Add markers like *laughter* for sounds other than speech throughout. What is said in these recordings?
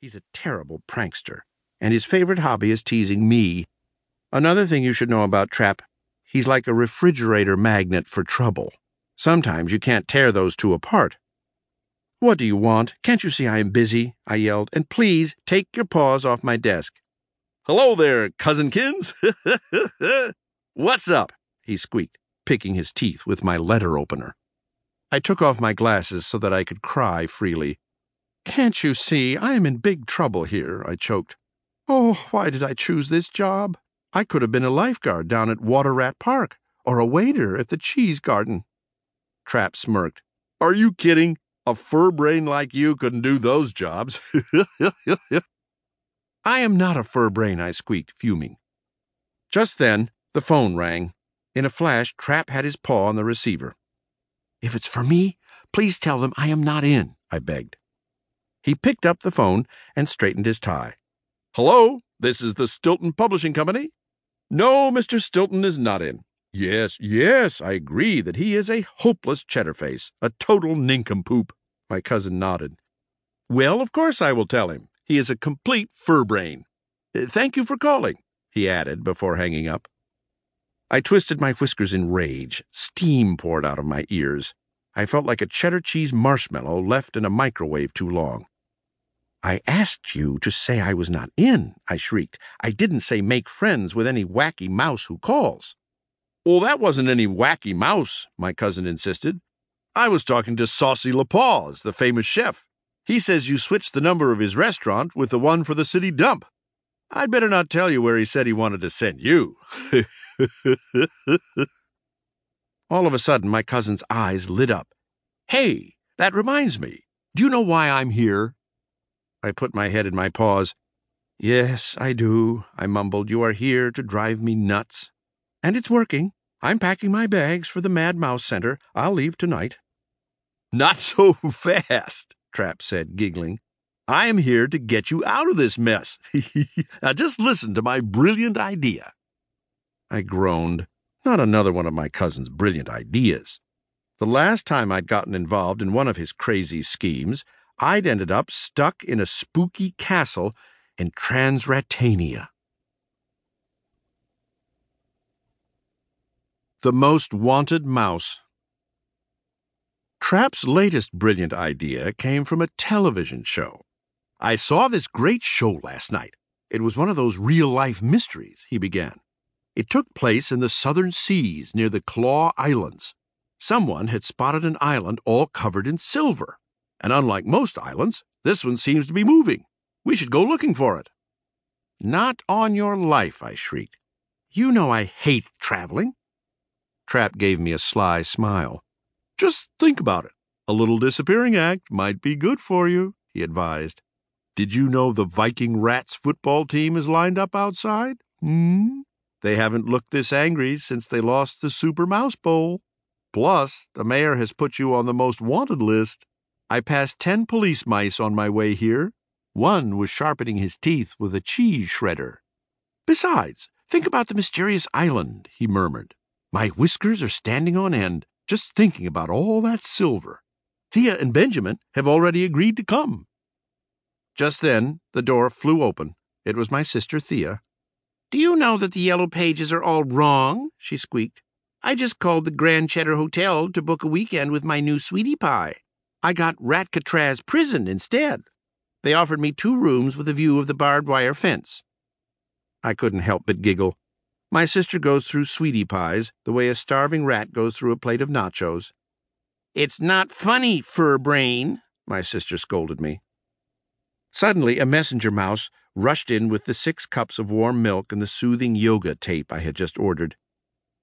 He's a terrible prankster, and his favorite hobby is teasing me. Another thing you should know about Trap he's like a refrigerator magnet for trouble. Sometimes you can't tear those two apart. What do you want? Can't you see I am busy? I yelled, and please take your paws off my desk. Hello there, cousinkins. *laughs* What's up? he squeaked, picking his teeth with my letter opener. I took off my glasses so that I could cry freely. Can't you see I am in big trouble here? I choked. Oh, why did I choose this job? I could have been a lifeguard down at Water Rat Park or a waiter at the Cheese Garden. Trap smirked. Are you kidding? A fur brain like you couldn't do those jobs. *laughs* I am not a fur brain, I squeaked, fuming. Just then, the phone rang. In a flash, Trap had his paw on the receiver. If it's for me, please tell them I am not in, I begged. He picked up the phone and straightened his tie. Hello, this is the Stilton Publishing Company. No, Mr. Stilton is not in. Yes, yes, I agree that he is a hopeless cheddarface, a total nincompoop. My cousin nodded. Well, of course I will tell him. He is a complete fur brain. Uh, thank you for calling, he added before hanging up. I twisted my whiskers in rage. Steam poured out of my ears. I felt like a cheddar cheese marshmallow left in a microwave too long. I asked you to say I was not in, I shrieked. I didn't say make friends with any wacky mouse who calls. Well, that wasn't any wacky mouse, my cousin insisted. I was talking to Saucy LaPaws, the famous chef. He says you switched the number of his restaurant with the one for the city dump. I'd better not tell you where he said he wanted to send you. *laughs* All of a sudden, my cousin's eyes lit up. Hey, that reminds me. Do you know why I'm here? I put my head in my paws. Yes, I do, I mumbled. You are here to drive me nuts. And it's working. I'm packing my bags for the Mad Mouse Center. I'll leave tonight. Not so *laughs* fast. Trap said, giggling. I am here to get you out of this mess. *laughs* now just listen to my brilliant idea. I groaned. Not another one of my cousin's brilliant ideas. The last time I'd gotten involved in one of his crazy schemes, I'd ended up stuck in a spooky castle in Transratania. The Most Wanted Mouse Trap's latest brilliant idea came from a television show. I saw this great show last night. It was one of those real life mysteries, he began. It took place in the southern seas near the Claw Islands. Someone had spotted an island all covered in silver. And unlike most islands, this one seems to be moving. We should go looking for it. Not on your life, I shrieked. You know I hate traveling. Trap gave me a sly smile. Just think about it. A little disappearing act might be good for you, he advised. Did you know the Viking Rats football team is lined up outside? Hmm? They haven't looked this angry since they lost the Super Mouse Bowl. Plus, the mayor has put you on the most wanted list. I passed ten police mice on my way here. One was sharpening his teeth with a cheese shredder. Besides, think about the mysterious island, he murmured. My whiskers are standing on end just thinking about all that silver. Thea and Benjamin have already agreed to come. Just then, the door flew open. It was my sister Thea. Do you know that the yellow pages are all wrong? she squeaked. I just called the Grand Cheddar Hotel to book a weekend with my new sweetie pie. I got Ratcatraz Prison instead. They offered me two rooms with a view of the barbed wire fence. I couldn't help but giggle. My sister goes through sweetie pies the way a starving rat goes through a plate of nachos. It's not funny, fur brain, my sister scolded me. Suddenly, a messenger mouse rushed in with the six cups of warm milk and the soothing yoga tape I had just ordered.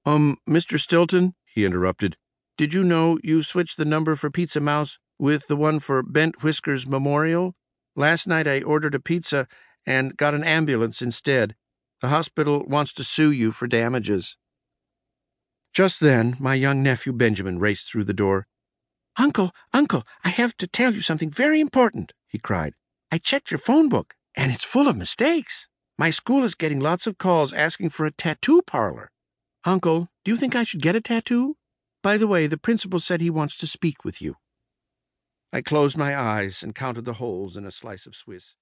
Um, Mr. Stilton, he interrupted, did you know you switched the number for Pizza Mouse with the one for Bent Whiskers Memorial? Last night I ordered a pizza and got an ambulance instead. The hospital wants to sue you for damages. Just then, my young nephew Benjamin raced through the door. Uncle, Uncle, I have to tell you something very important, he cried. I checked your phone book, and it's full of mistakes. My school is getting lots of calls asking for a tattoo parlor. Uncle, do you think I should get a tattoo? By the way, the principal said he wants to speak with you. I closed my eyes and counted the holes in a slice of Swiss.